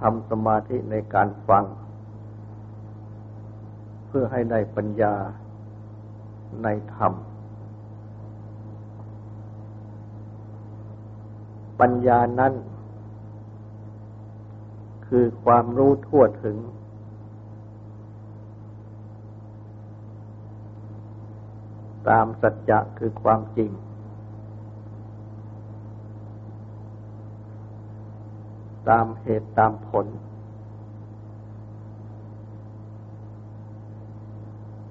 ทำสมาธิในการฟัง เพื่อให้ได้ปัญญาในธรรม ปัญญานั้น คือความรู้ทั่วถึง ตามสัจจะคือความจริง ตามเหตุตามผล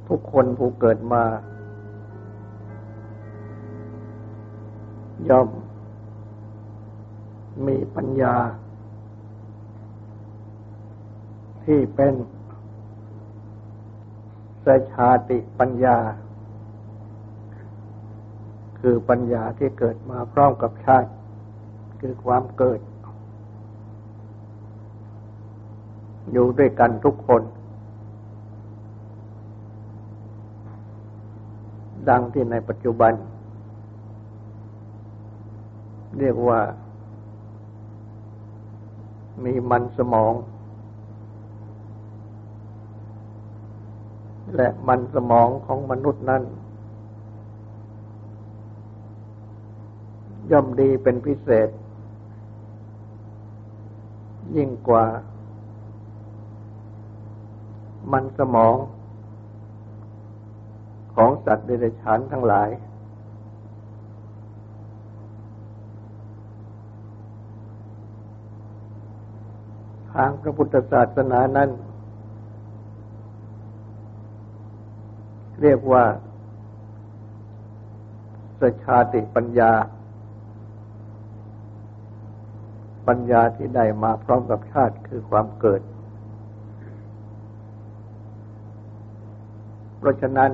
ทุกคนผู้เกิดมา ย่อม มีปัญญา ที่เป็นสชาติปัญญา คือปัญญาที่เกิดมาพร้อมกับชาติ คือความเกิด อยู่ด้วยกันทุกคน ดังที่ในปัจจุบัน เรียกว่า มีมันสมอง และมันสมองของมนุษย์นั้น ย่อมดีเป็นพิเศษ ยิ่งกว่า มันสมอง ของสัตว์เดรัจฉานทั้งหลาย ทางพระพุทธศาสนานั้น เรียกว่า สชาติปัญญา ปัญญาที่ได้มาพร้อมกับชาติคือความเกิด เพราะฉะนั้น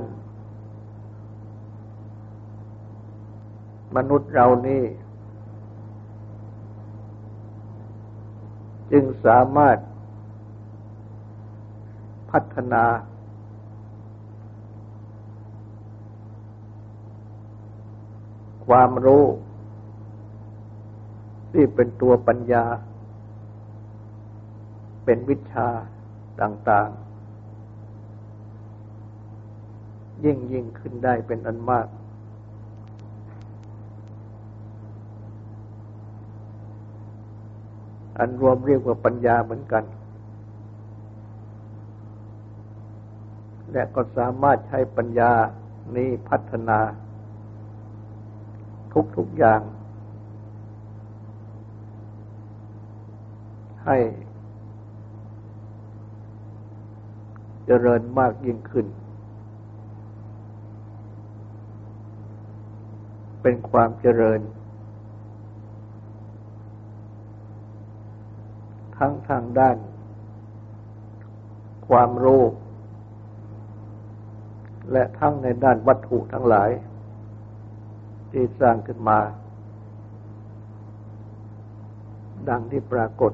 มนุษย์เรานี่ จึงสามารถพัฒนา ความรู้ ที่เป็นตัวปัญญา เป็นวิชาต่าง ๆ ยิ่งยิ่งขึ้นได้เป็นอันมาก อันรวมเรียกว่าปัญญาเหมือนกัน และก็สามารถใช้ปัญญานี้พัฒนา ทุกๆอย่าง ให้เจริญมากยิ่งขึ้น เป็นความเจริญ ทั้งทางด้าน ความรู้และทั้งในด้านวัตถุทั้งหลาย ที่สร้างขึ้นมา ดังที่ปรากฏ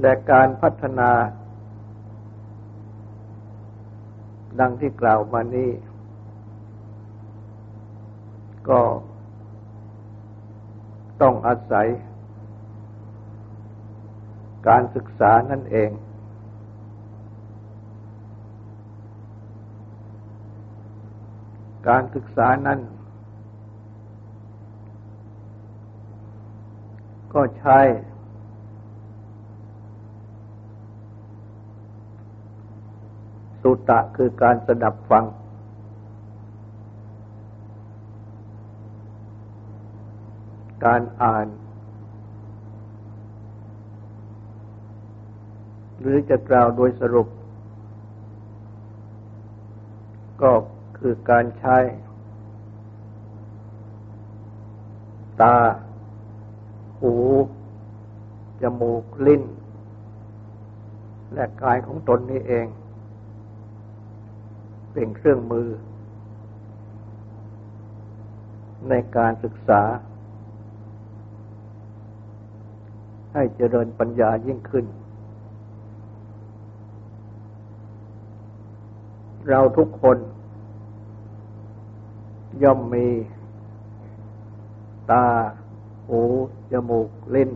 และการพัฒนา ดังที่กล่าวมานี้ก็ต้องอาศัย การศึกษานั่นเอง การศึกษานั้น ก็ใช้ ตะคือการสดับฟัง การอ่าน หรือจะกล่าวโดยสรุป ก็คือการใช้ ตา หู จมูก ลิ้น และกายของตนนี้เอง เป็นเครื่องมือ ในการศึกษา ให้เจริญปัญญายิ่งขึ้น เราทุกคนย่อมมีตา หู จมูก ลิ้น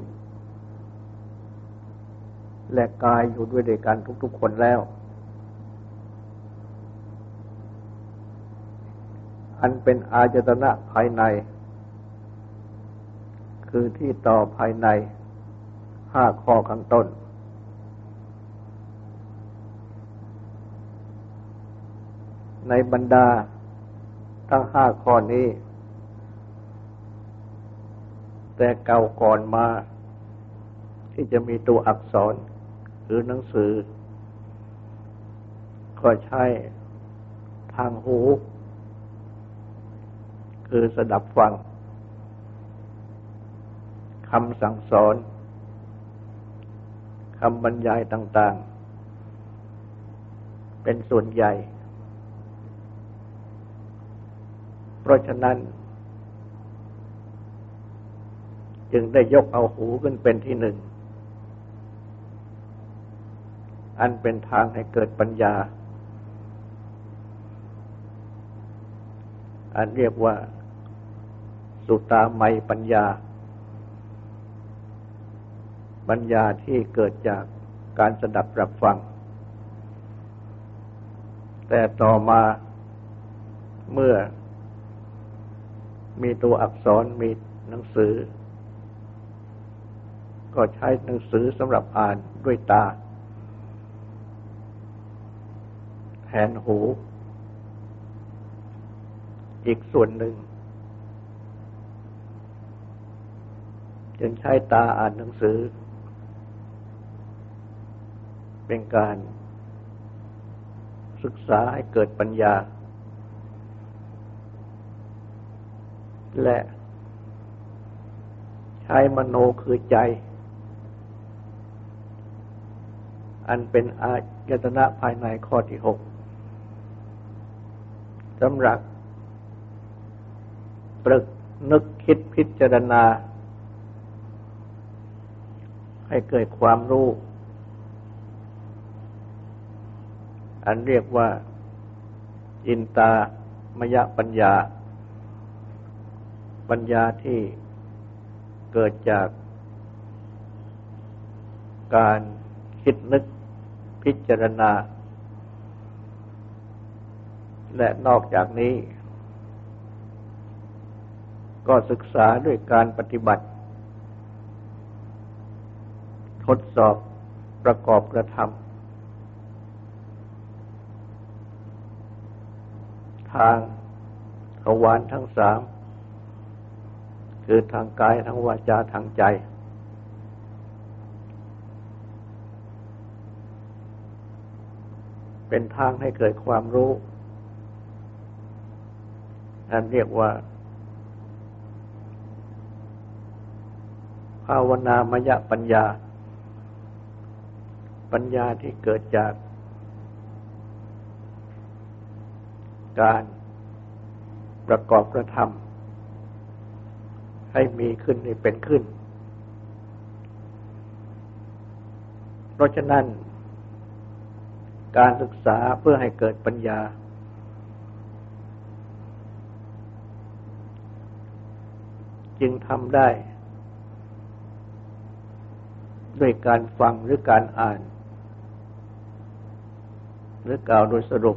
และกายอยู่ด้วยเดียกันทุกๆคนแล้ว อันเป็นอาจตนะภายใน คือที่ต่อภายในห้าข้อข้างต้น ในบรรดาทั้งห้าข้อนี้ แต่เก่าก่อนมา ที่จะมีตัวอักษร หรือหนังสือ ก็ใช้ทางหู คือสดับฟังคำสั่งสอนคำบรรยายต่าง ๆ เป็นส่วนใหญ่ เพราะฉะนั้น จึงได้ยกเอาหูขึ้นเป็นที่หนึ่ง อันเป็นทางให้เกิดปัญญา อันเรียกว่า สุตาไมปัญญา ปัญญาที่เกิดจากการสดับรับฟัง แต่ต่อมาเมื่อมีตัวอักษรมีหนังสือ ก็ใช้หนังสือสำหรับอ่านด้วยตา แทนหู อีกส่วนหนึ่ง จึงใช้ตาอ่านหนังสือ เป็นการศึกษาให้เกิดปัญญา และใช้มโนคือใจ อันเป็นอายตนะภายในข้อที่หกสำหรับปรึกนึกคิดพิจารณา ให้เกิดความรู้ อันเรียกว่า อินตามยปัญญา ปัญญาที่เกิดจากการคิดนึกพิจารณา และนอกจากนี้ ก็ศึกษาด้วยการปฏิบัติท ดสอบประกอบกระทำทางทวารทั้งสามคือทางกายทางวาจาทางใจ เป็นทางให้เกิดความรู้อันเรียกว่า ภาวนามยปัญญา ปัญญาที่เกิดจากการประกอบกระทำให้มีขึ้นให้เป็นขึ้น เพราะฉะนั้น การศึกษาเพื่อให้เกิดปัญญา จึงทำได้ ด้วยการฟังหรือการอ่าน หรือกล่าวโดยสรุป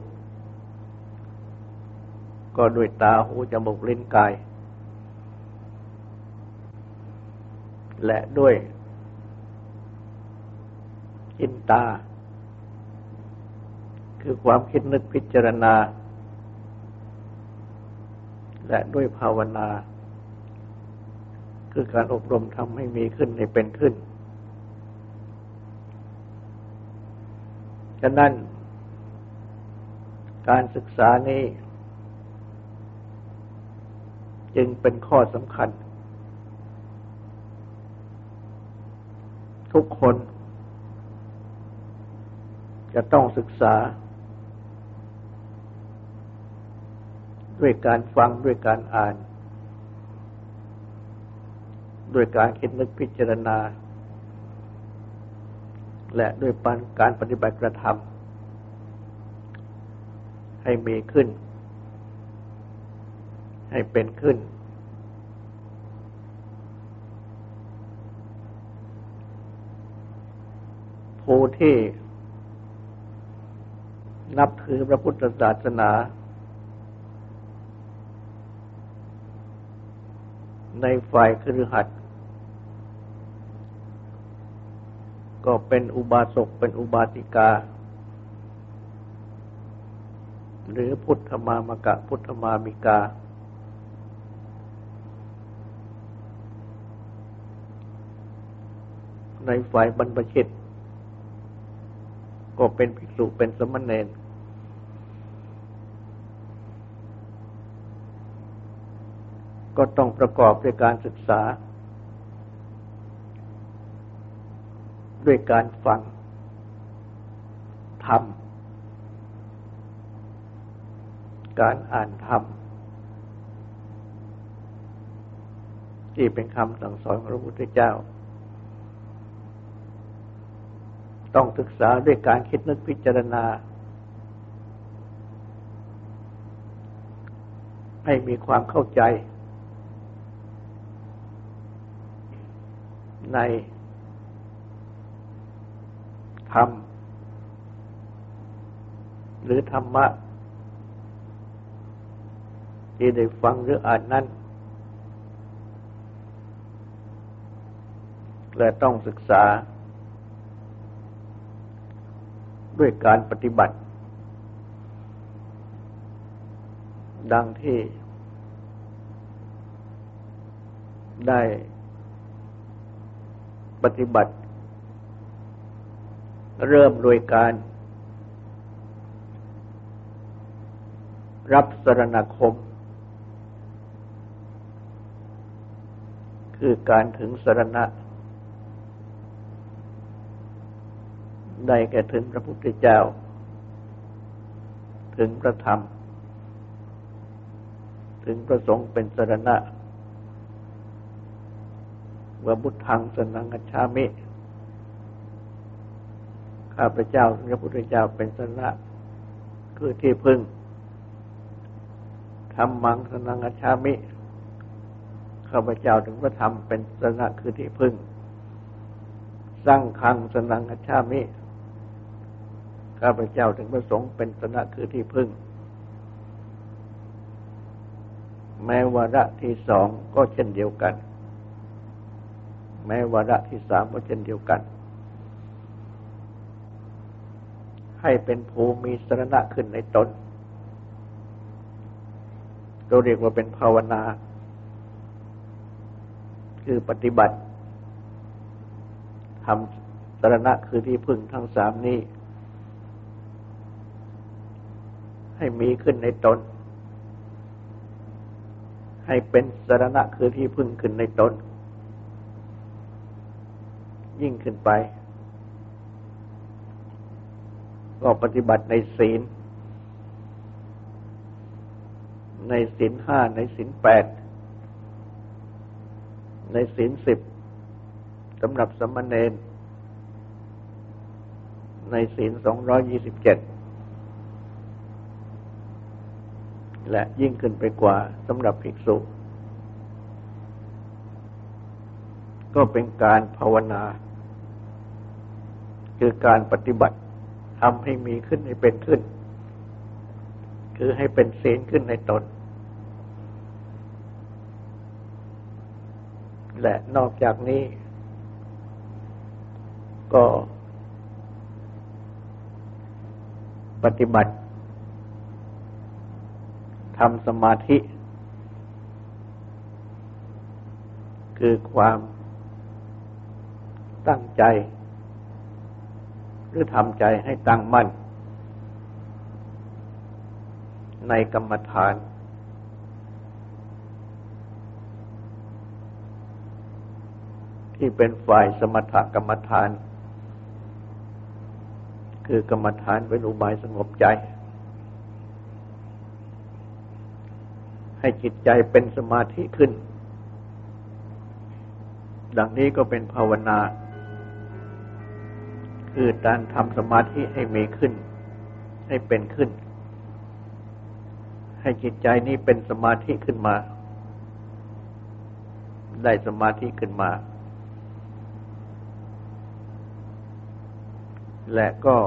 ก็ด้วยตาหูจมูกลิ้นกาย และด้วยจินตา คือความคิดนึกพิจารณา และด้วยภาวนา คือการอบรมทำให้มีขึ้นในเป็นขึ้น ฉะนั้น การศึกษานี้ จึงเป็นข้อสำคัญ ทุกคน จะต้องศึกษา ด้วยการฟังด้วยการอ่าน ด้วยการคิดนึกพิจารณา และด้วยการปฏิบัติกระทำ ให้มีขึ้น ให้เป็นขึ้น ผู้ที่นับถือพระพุทธศาสนา ในฝ่ายครือหัดก็เป็นอุบาสกเป็นอุบาสิกา หรือพุทธมามกะพุทธมามิกา ในฝ่ายบรรพชิต ก็เป็นภิกษุเป็นสมณเณรก็ต้องประกอบด้วยการศึกษา ด้วยการฟังธรรม การอ่านธรรมที่เป็นคำสั่งสอนของพระพุทธเจ้า ต้องศึกษาด้วยการคิดนึกพิจารณา ให้มีความเข้าใจ ในธรรม หรือธรรมะ ที่ได้ฟังหรืออ่านนั้นและต้องศึกษา ด้วยการปฏิบัติ ดังที่ ได้ปฏิบัติ เริ่มโดยการ รับสรณคม คือการถึงสรณะ ได้แก่ถึงพระพุทธเจ้า ถึงพระธรรม ถึงพระสงฆ์เป็นสรณะว่าบุตทังสนังกัชามิข้าพเจ้าพระพุทธเจ้าเป็นสนะคือที่พึ่งธรรมังสนังกัชามิ ข้าพเจ้าถึงพระธรรมเป็นสนะคือที่พึ่ง สร้างคังสนังกชามิ ข้าพเจ้าถึงพระสงฆ์เป็นสนะคือที่พึ่ง แม้วาระที่สองก็เช่นเดียวกัน แม้วาระที่สามก็เช่นเดียวกัน ให้เป็นภูมิสรณะขึ้นในตนเราเรียกว่าเป็นภาวนา คือปฏิบัติทำสรณะคือที่พึ่งทั้งสามนี้ ให้มีขึ้นในตน ให้เป็นสรณะคือที่พึ่งขึ้นในตน ยิ่งขึ้นไป ก็ปฏิบัติในศีล ในศีลห้าในศีลแปด ในศีลสิบสำหรับสมณเณรในศีลสองร้อยี่สิบเจ็ดและยิ่งขึ้นไปกว่าสำหรับภิกษุ ก็เป็นการภาวนา คือการปฏิบัติทำให้มีขึ้นให้เป็นขึ้น คือให้เป็นศีลขึ้นในตน และนอกจากนี้ ก็ปปฏิบัติทำสมาธิ คือความตั้งใจ หรือทำใจให้ตั้งมั่น ในกรรมฐาน ที่เป็นฝ่ายสมถกรรมฐาน คือกรรมฐานเป็นอุบายสงบใจ ให้จิตใจเป็นสมาธิขึ้น ดังนี้ก็เป็นภาวนา คือการทำสมาธิให้มีขึ้น ให้เป็นขึ้น ให้จิตใจนี้เป็นสมาธิขึ้นมา ได้สมาธิขึ้นมา และก็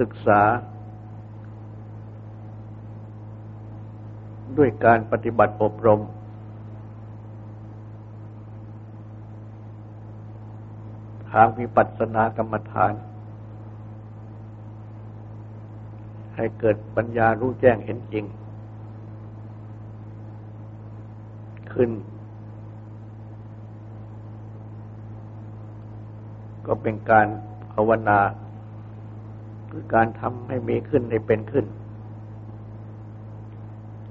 ศึกษา ด้วยการปฏิบัติอบรม ทางวิปัสสนากรรมฐาน ให้เกิดปัญญารู้แจ้งเห็นจริง ขึ้น ก็เป็นการภาวนาคือการทำให้มีขึ้นให้เป็นขึ้น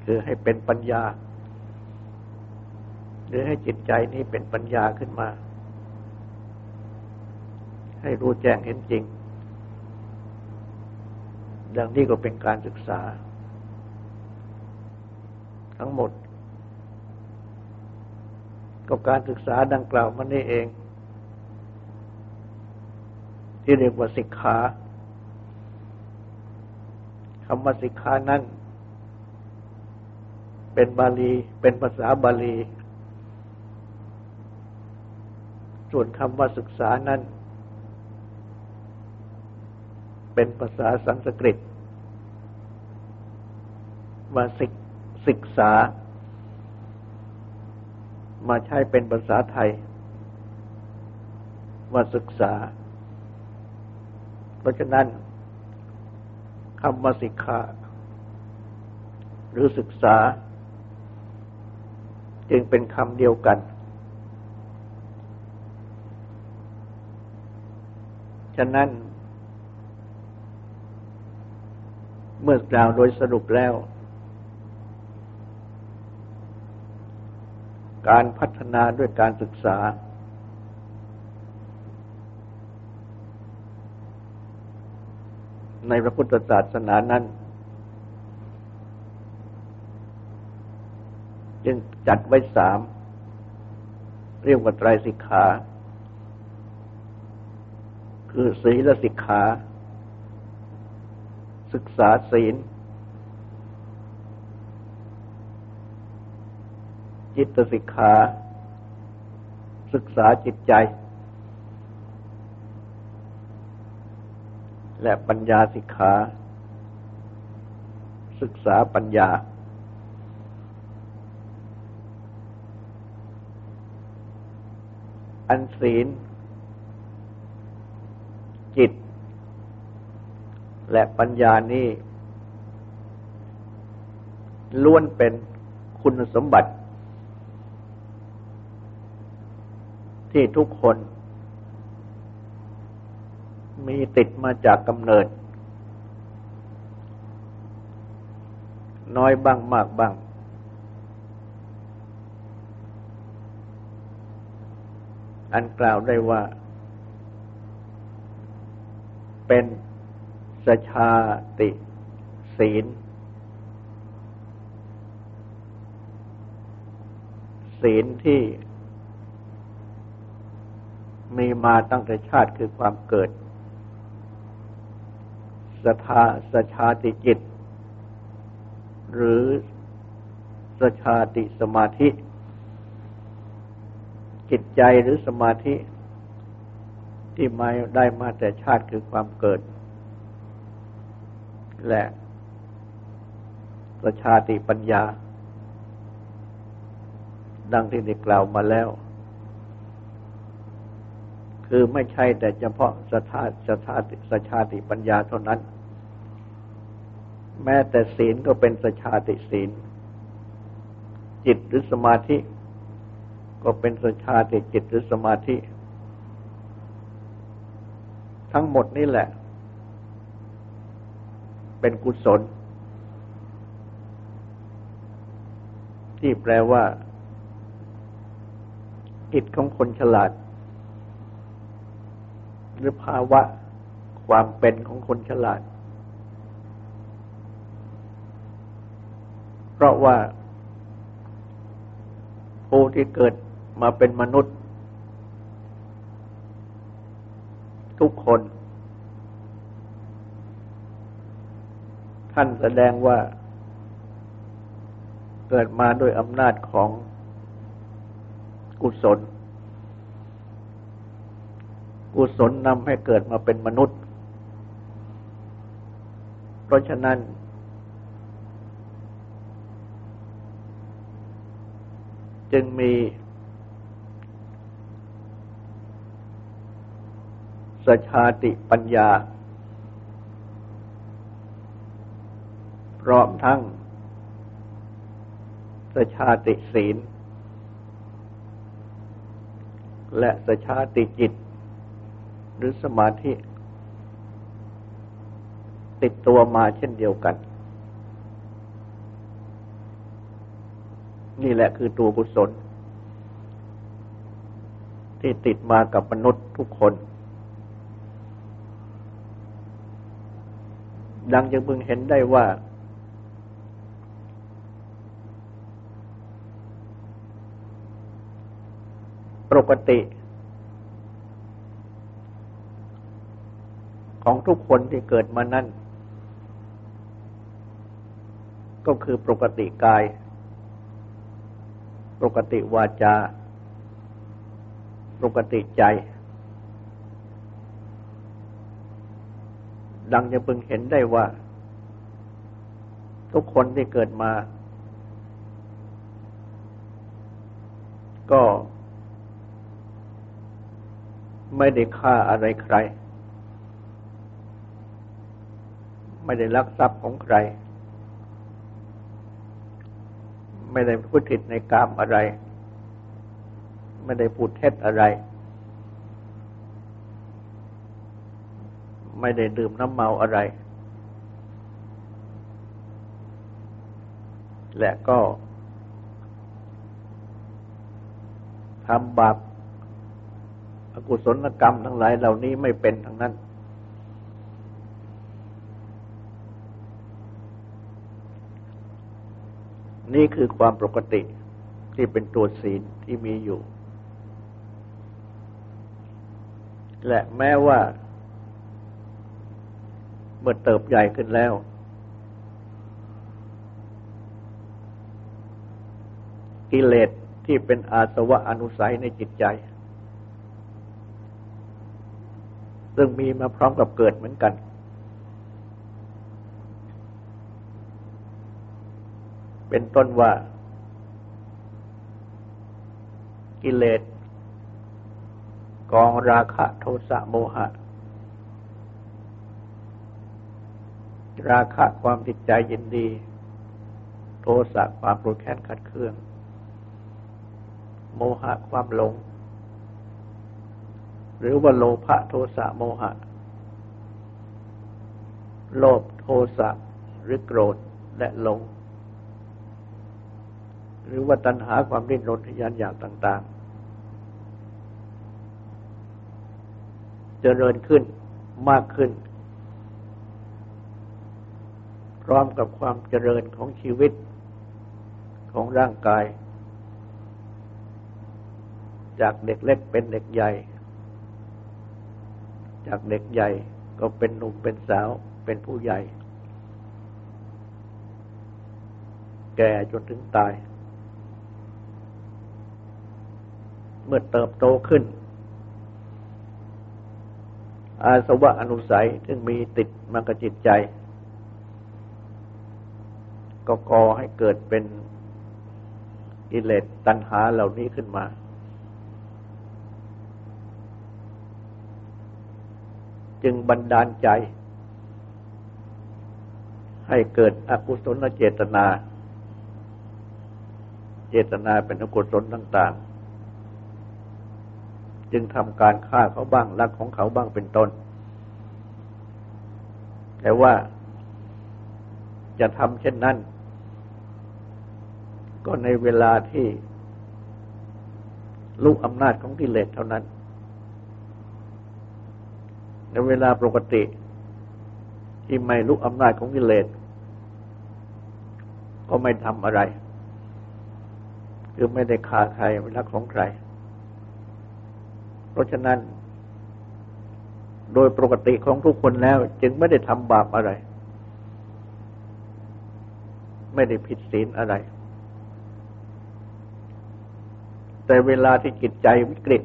คือให้เป็นปัญญา หรือให้จิตใจนี้เป็นปัญญาขึ้นมา ให้รู้แจ้งเห็นจริง ดังนี้ก็เป็นการศึกษา ทั้งหมดก็การศึกษาดังกล่าวมานี่เอง ที่เรียกว่าศิกขาคำว่าศิกขานั้น เป็นบาลี เป็นภาษาบาลี ส่วนคำว่าศึกษานั้น เป็นภาษาสันสกฤตมาศึกศึกษา มาใช้เป็นภาษาไทย มาศึกษา เพราะฉะนั้นคำว่าศิกขาหรือศึกษา จึงเป็นคำเดียวกัน ฉะนั้น เมื่อกล่าวโดยสรุปแล้ว การพัฒนาด้วยการศึกษา ในพระพุทธศาสนานั้น จึงจัดไว้สาม เรียกว่าไตรสิกขา คือศีลสิกขา ศึกษาศีล จิตสิกขา ศึกษาจิตใจ และปัญญาสิกขา ศึกษาปัญญา อันศีล จิต และปัญญานี้ล้วนเป็นคุณสมบัติ ที่ทุกคน มีติดมาจากกำเนิด น้อยบ้างมากบ้าง อันกล่าวได้ว่า เป็นสชาติศีล ศีลที่มีมาตั้งแต่ชาติคือความเกิด สทาสชาติจิต หรือสชาติสมาธิ จิตใจหรือสมาธิ ที่มาได้มาแต่ชาติคือความเกิด และประชาติปัญญา ดังที่ได้กล่าวมาแล้วคือไม่ใช่แต่เฉพาะสถาสถาสชาติปัญญาเท่านั้น แม้แต่ศีลก็เป็นสชาติศีล จิตหรือสมาธิ ก็เป็นสชาติจิตหรือสมาธิ ทั้งหมดนี่แหละ เป็นกุศล ที่แปลว่าจิตของคนฉลาด หรือภาวะความเป็นของคนฉลาด เพ ราะว่าผู้ที่เกิดมาเป็นมนุษย์ ทุกคน ท่านแสดงว่า เกิดมาด้วยอำนาจของกุศล กุศลนำให้เกิดมาเป็นมนุษย์ เพราะฉะนั้น จึงมีสชาติปัญญา พร้อมทั้งสชาติศีล และสชาติจิต หรือสมาธิ ติดตัวมาเช่นเดียวกัน นี่แหละคือตัวกุศล ที่ติดมากับมนุษย์ทุกคน ดังจะพึงเห็นได้ว่า ปกติ ของทุกคนที่เกิดมานั้นก็คือปกติกาย ปกติวาจา ปกติใจ ดังจะพึงเห็นได้ว่า ทุกคนที่เกิดมา ก็ไม่ได้ฆ่าอะไรใคร ไม่ได้ลักทรัพย์ของใคร ไม่ได้พูดผิดในกามอะไร ไม่ได้พูดเท็จอะไร ไม่ได้ดื่มน้ำเมาอะไร และก็ทำบาปอกุศลกรรมทั้งหลายเหล่านี้ไม่เป็นทั้งนั้น นี่คือความปกติที่เป็นตัวศีลที่มีอยู่ และแม้ว่า เมื่อเติบใหญ่ขึ้นแล้ว กิเลสที่เป็นอาสวะอนุสัยในจิตใจ ซึ่งมีมาพร้อมกับเกิดเหมือนกัน เป็นต้นว่า กิเลสกองราคะโทสะโมหะ ราคะความติดใจยินดี โทสะความโกรธแค้นขัดเคือง โมหะความหลง หรือว่าโลภะโทสะโมหะ โลภโทสะหรือโกรธและหลง หรือว่าตัณหาความดิ้นรนทยานอยากต่าง ๆ เจริญขึ้นมากขึ้น พร้อมกับความเจริญของชีวิตของร่างกาย จากเด็กเล็กเป็นเด็กใหญ่ จากเด็กใหญ่ก็เป็นหนุ่มเป็นสาวเป็นผู้ใหญ่ แก่จนถึงตาย เมื่อเติบโตขึ้น อาสวะอนุสัยซึ่งมีติดมากับจิตใจ ก็ก่อให้เกิดเป็นกิเลสตัณหาเหล่านี้ขึ้นมา จึงบันดาลใจ ให้เกิดอกุศลเจตนา เจตนาเป็นอกุศลต่าง ๆ จึงทำการฆ่าเขาบ้างลักของเขาบ้างเป็นต้น แต่ว่าจะทำเช่นนั้น ก็ในเวลาที่ลูกอำนาจของกิเลสเท่านั้น ในเวลาปกติ ที่ไม่ลุกอำนาจของกิเลส ก็ไม่ทำอะไร คือไม่ได้ฆ่าใครไม่รักของใคร เพราะฉะนั้น โดยปกติของทุกคนแล้ว จึงไม่ได้ทำบาปอะไร ไม่ได้ผิดศีลอะไร แต่เวลาที่จิตใจวิกฤต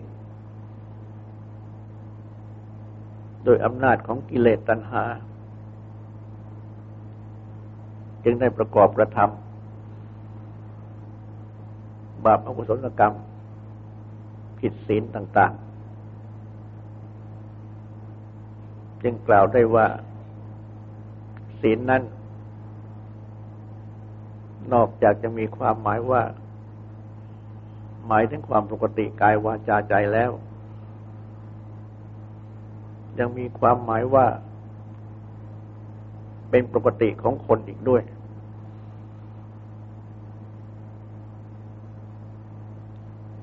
โดยอำนาจของกิเลสตัณหา จึงได้ประกอบกระทำบาปอกุศลกรรมผิดศีลต่าง ๆ จึงกล่าวได้ว่า ศีลนั้น นอกจากจะมีความหมายว่า หมายถึงความปกติกายวาจาใจแล้ว ยังมีความหมายว่า เป็นปกติของคนอีกด้วย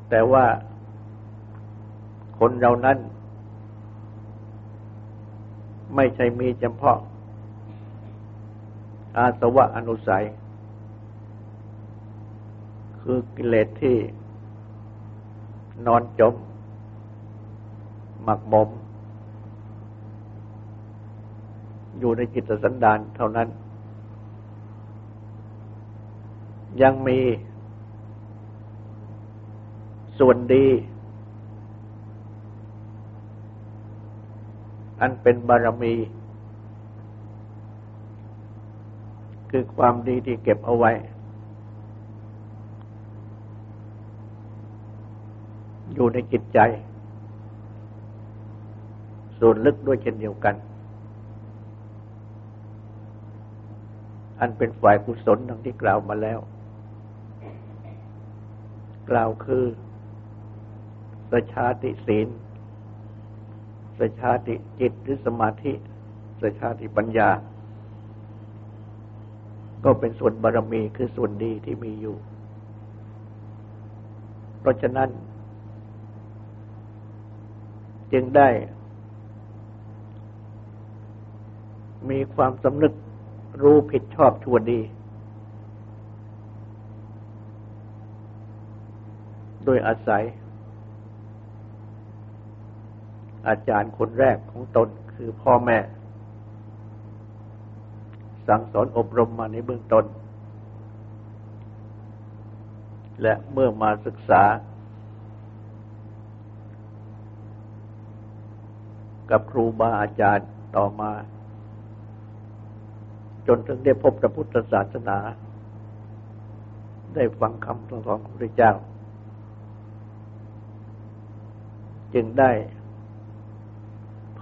แต่ว่าคนเรานั้น ไม่ใช่มีเฉพาะ อาสวะอนุสัย คือกิเลสที่นอนจม หมักหมม อยู่ในจิตสันดานเท่านั้น ยังมีส่วนดี อันเป็นบารมี คือความดีที่เก็บเอาไว้ อยู่ในจิตใจ ส่วนลึกด้วยเช่นเดียวกัน อันเป็นฝ่ายกุศลดังที่กล่าวมาแล้ว กล่าวคือสชาติศีล สชาติจิตหรือสมาธิสชาติปัญญา ก็เป็นส่วนบารมีคือส่วนดีที่มีอยู่ เพราะฉะนั้น จึงได้ มีความสำนึกรู้ผิดชอบชั่วดี โดยอาศัย อาจารย์คนแรกของตนคือพ่อแม่ สั่งสอนอบรมมาในเบื้องต้น และเมื่อมาศึกษา กับครูบาอาจารย์ต่อมา จนถึงได้พบพระพุทธศาสนา ได้ฟังคำสอนของพระเจ้า จึงได้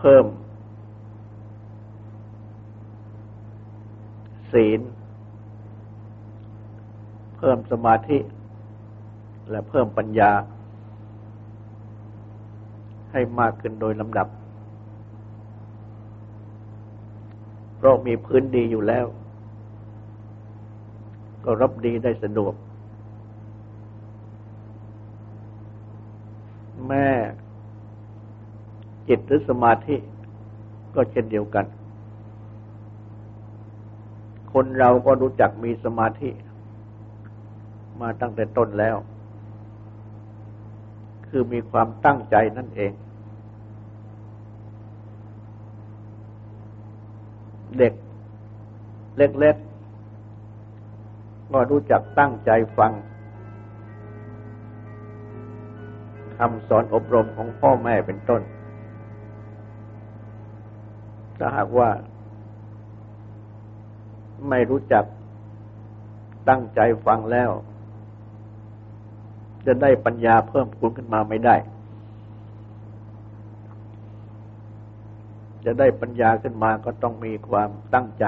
พิ่ม ศีล เพิ่มสมาธิ และเพิ่มปัญญา ให้มากขึ้นโดยลำดับ เพราะมีพื้นดีอยู่แล้ว ก็รับดีได้สะดวก แม่ จิตหรือสมาธิก็เช่นเดียวกัน คนเราก็รู้จักมีสมาธิ มาตั้งแต่ต้นแล้ว คือมีความตั้งใจนั่นเอง เด็กเล็กๆก็รู้จักตั้งใจฟังคำสอนอบรมของพ่อแม่เป็นต้น ถ้าหากว่า ไม่รู้จักตั้งใจฟังแล้ว จะได้ปัญญาเพิ่มพูนขึ้นมาไม่ได้ จะได้ปัญญาขึ้นมาก็ต้องมีความตั้งใจ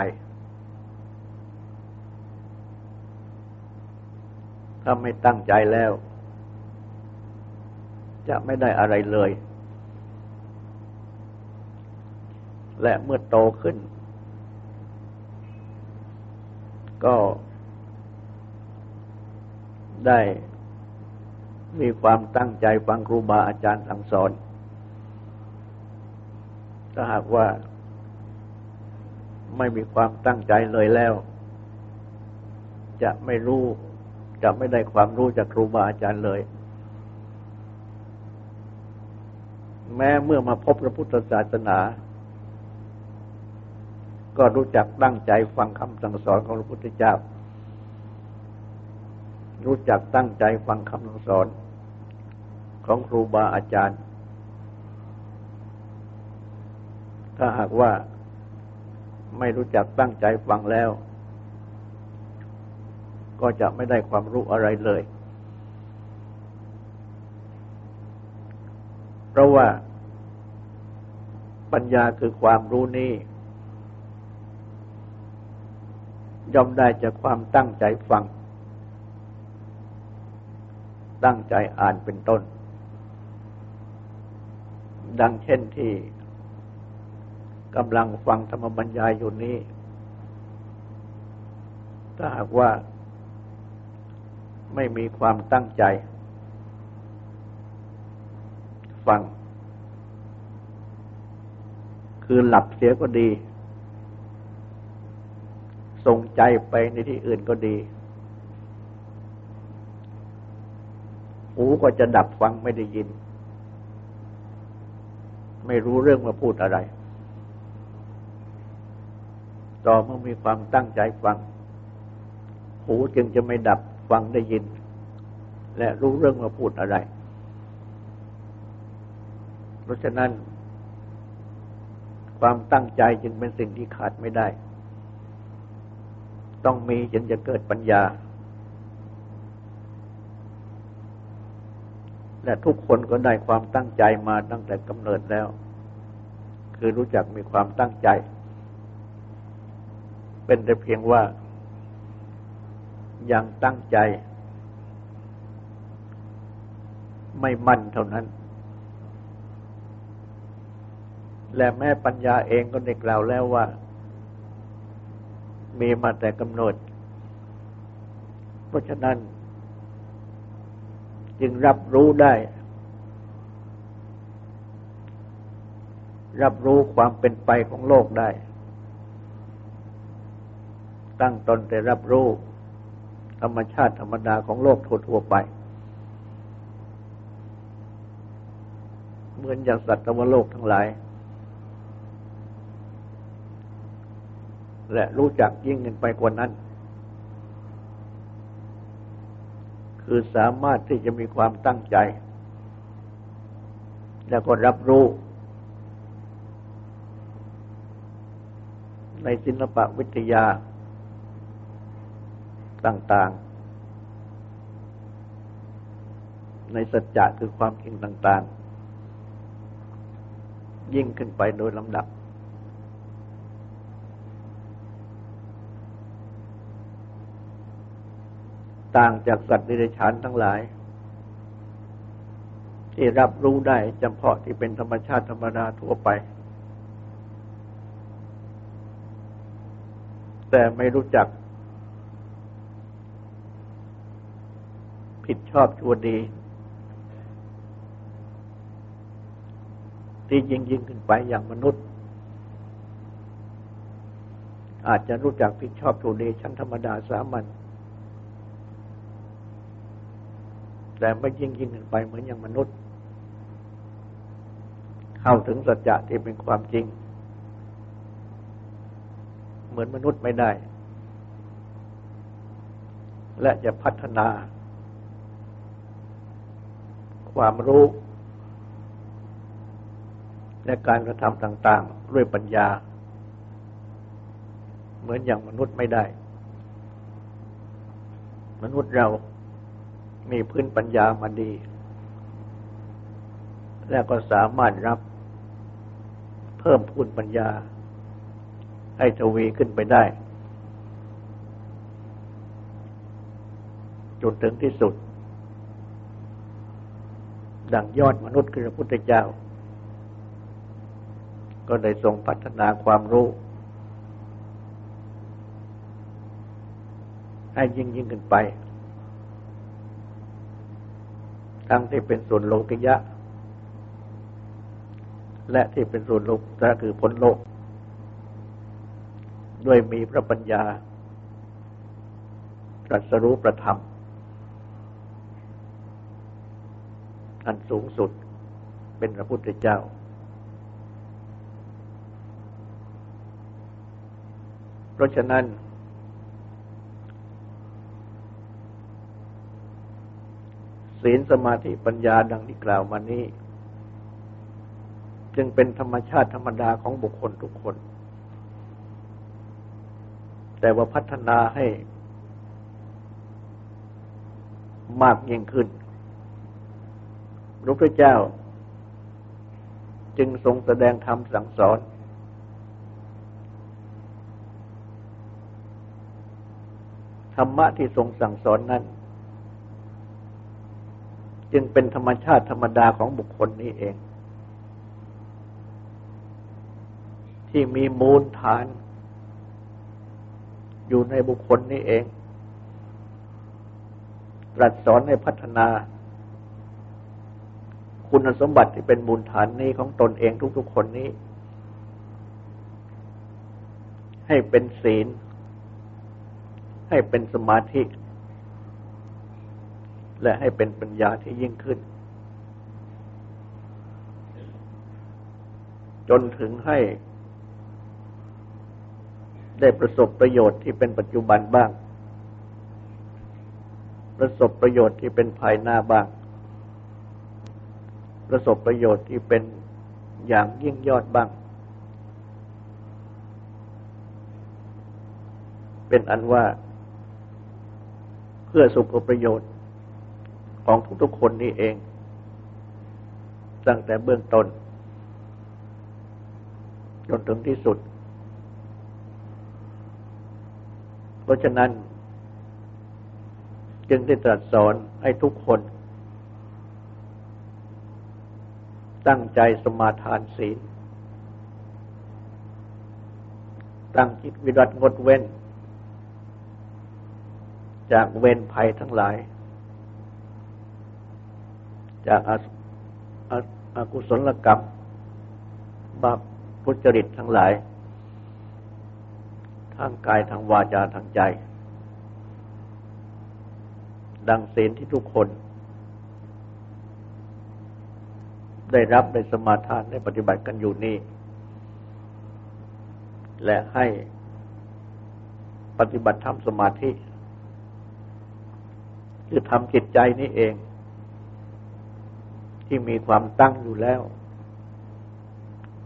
ถ้าไม่ตั้งใจแล้ว จะไม่ได้อะไรเลย และเมื่อโตขึ้น ก็ได้มีความตั้งใจฟังครูบาอาจารย์สั่งสอน ถ้าหากว่าไม่มีความตั้งใจเลยแล้ว จะไม่รู้ จะไม่ได้ความรู้จากครูบาอาจารย์เลย แม้เมื่อมาพบพระพุทธศาสนา ก็รู้จักตั้งใจฟังคำสั่งสอนของพระพุทธเจ้า รู้จักตั้งใจฟังคำสั่งสอนของครูบาอาจารย์ ถ้าหากว่าไม่รู้จักตั้งใจฟังแล้ว ก็จะไม่ได้ความรู้อะไรเลย เพราะว่าปัญญาคือความรู้นี้ ย่อมได้จากความตั้งใจฟัง ตั้งใจอ่านเป็นต้น ดังเช่นที่กำลังฟังธรรมบรรยายอยู่นี้ ถ้าหากว่าไม่มีความตั้งใจ ฟัง คือหลับเสียก็ดี ส่งใจไปในที่อื่นก็ดี หูก็จะดับฟังไม่ได้ยิน ไม่รู้เรื่องมาพูดอะไร ต่อเมื่อมีความตั้งใจฟัง หูจึงจะไม่ดับฟังได้ยิน และรู้เรื่องมาพูดอะไร เพราะฉะนั้นความตั้งใจจึงเป็นสิ่งที่ขาดไม่ได้ ต้องมีจึงจะเกิดปัญญา และทุกคนก็ได้ความตั้งใจมาตั้งแต่กำเนิดแล้ว คือรู้จักมีความตั้งใจ เป็นแต่เพียงว่า ยังตั้งใจ ไม่มั่นเท่านั้น และแม่ปัญญาเองก็ได้กล่าวแล้วว่า มีมาแต่กำเนิด เพราะฉะนั้น จึงรับรู้ได้ รับรู้ความเป็นไปของโลกได้ ตั้งตนแต่รับรู้ ธรรมชาติธรรมดาของโลกทั่วๆไป เหมือนอย่างสัตว์ธรรมโลกทั้งหลาย และรู้จักยิ่งขึ้นไปกว่านั้น คือสามารถที่จะมีความตั้งใจ แล้วก็รับรู้ ในศิลปะวิทยาต่างๆ ในสัจจะคือความจริงต่าง ๆ ยิ่งขึ้นไปโดยลำดับ ต่างจากสัตว์ดิเรกชันทั้งหลาย ที่รับรู้ได้เฉพาะที่เป็นธรรมชาติธรรมดาทั่วไป แต่ไม่รู้จัก ผิดชอบชั่วดี ที่ยิ่งยิ่งขึ้นไปอย่างมนุษย์ อาจจะรู้จักผิดชอบชั่วดีชั้นธรรมดาสามัญ แต่ไม่ยิ่งยิ่งขึ้นไปเหมือนอย่างมนุษย์ เข้าถึงสัจจะที่เป็นความจริง เหมือนมนุษย์ไม่ได้ และจะพัฒนา ความรู้ และการกระทำต่าง ๆ ด้วยปัญญา เหมือนอย่างมนุษย์ไม่ได้ มนุษย์เรา มีพื้นปัญญามาดี และก็สามารถรับเพิ่มพูนปัญญา ให้ทวีขึ้นไปได้ จนถึงที่สุด ดังยอดมนุษย์คือพระพุทธเจ้า ก็ได้ทรงพัฒนาความรู้ให้ยิ่งยิ่งขึ้นไป ทั้งที่เป็นส่วนโลกิยะ และที่เป็นส่วนโลกก็คือพ้นโลก ด้วยมีพระปัญญาตรัสรู้ประธรรม อันสูงสุดเป็นพระพุทธเจ้า เพราะฉะนั้น ศีลสมาธิปัญญาดังที่กล่าวมานี้ จึงเป็นธรรมชาติธรรมดาของบุคคลทุกคน แต่ว่าพัฒนาให้มากยิ่งขึ้นพระพุทธเจ้า จึงทรงแสดงธรรมสั่งสอน ธรรมะที่ทรงสั่งสอนนั้น จึงเป็นธรรมชาติธรรมดาของบุคคลนี้เอง ที่มีมูลฐาน อยู่ในบุคคลนี้เอง ตรัสสอนให้พัฒนา คุณสมบัติที่เป็นมูลฐานนี้ของตนเองทุกๆคนนี้ ให้เป็นศีล ให้เป็นสมาธิ และให้เป็นปัญญาที่ยิ่งขึ้น จนถึงให้ ได้ประสบประโยชน์ที่เป็นปัจจุบันบ้าง ประสบประโยชน์ที่เป็นภายหน้าบ้าง ประสบประโยชน์ที่เป็นอย่างยิ่งยอดบ้าง เป็นอันว่าเพื่อสุขประโยชน์ ของทุกๆคนนี้เอง ตั้งแต่เบื้องต้น จนถึงที่สุด เพราะฉะนั้น จึงได้ตรัสสอนให้ทุกคน ตั้งใจสมาทานศีล ตั้งจิตวิรัตงดเว้น จากเว้นภัยทั้งหลาย จากอากุศลกรรมบาปพุจริตทั้งหลาย ทางกายทางวาจาทางใจ ดังศีลที่ทุกคน ได้รับในสมาทานในปฏิบัติกันอยู่นี้และให้ปฏิบัติทำสมาธิ คือทำจิตใจนี้เอง ที่มีความตั้งอยู่แล้ว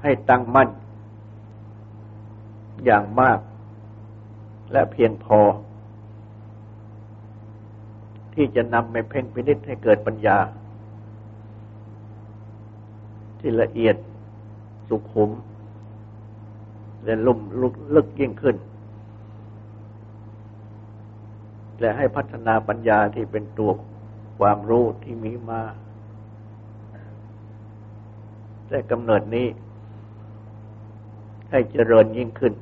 ให้ตั้งมั่น อย่างมาก และเพียงพอ ที่จะนำไปเพ่งพินิษให้เกิดปัญญา ที่ละเอียดสุขุม และลุ่มลึกยิ่งขึ้น และให้พัฒนาปัญญาที่เป็นตัวความรู้ที่มีมา แต่กำเนิดนี้ ให้เจริญยิ่งขึ้น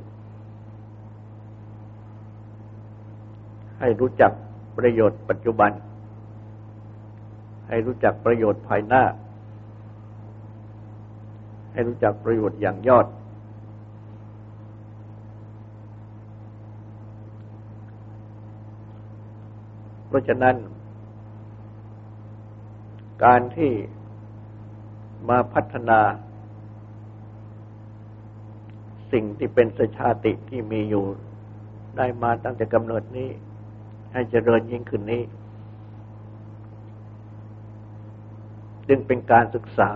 ให้รู้จักประโยชน์ปัจจุบัน ให้รู้จักประโยชน์ภายหน้า ให้รู้จักประโยชน์อย่างยอด เพราะฉะนั้น การที่ มาพัฒนา สิ่งที่เป็นสชาติที่มีอยู่ได้มาตั้งแต่กำเนิดนี้ ให้เจริญยิ่งขึ้นนี้ จึงเป็นการศึกษา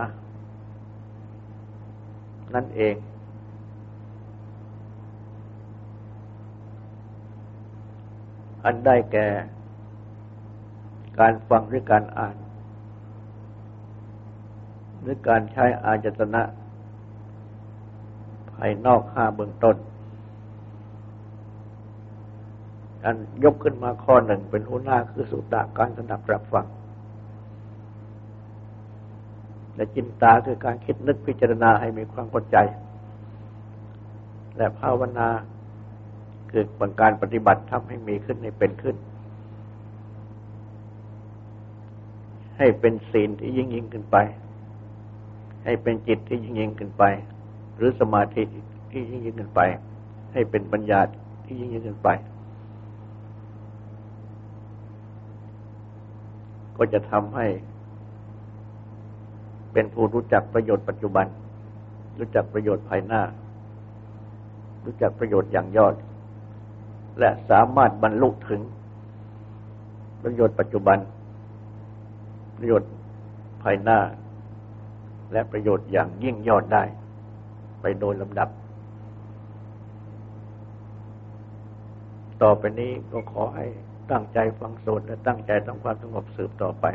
นั่นเอง อันได้แก่การฟังหรือการอ่าน หรือการใช้อาจตนะายนอกห้าเบื้องต้นอันยกขึ้นมาข้อหนึ่งเป็นหัวหน้าคือสุตตาการสนับรับฟัง และจินตาคือการคิดนึกพิจารณาให้มีความเข้าใจ และภาวนาคือการปฏิบัติทำให้มีขึ้นให้เป็นขึ้น ให้เป็นศีลที่ยิ่งยิ่งขึ้นไป ให้เป็นจิตที่ยิ่งยิ่งขึ้นไป หรือสมาธิที่ยิ่งยิ่งขึ้นไป ให้เป็นปัญญาที่ยิ่งยิ่งขึ้นไป ก็จะทำให้ เป็นผู้รู้จักประโยชน์ปัจจุบัน รู้จักประโยชน์ภายหน้า รู้จักประโยชน์อย่างยอด และสามารถบรรลุถึง ประโยชน์ปัจจุบัน ประโยชน์ภายหน้า และประโยชน์อย่างยิ่งยอดได้ ไปโดยลำดับ ต่อไปนี้ก็ขอให้ตั้งใจฟังสวดและตั้งใจทำความสงบสืบต่อไป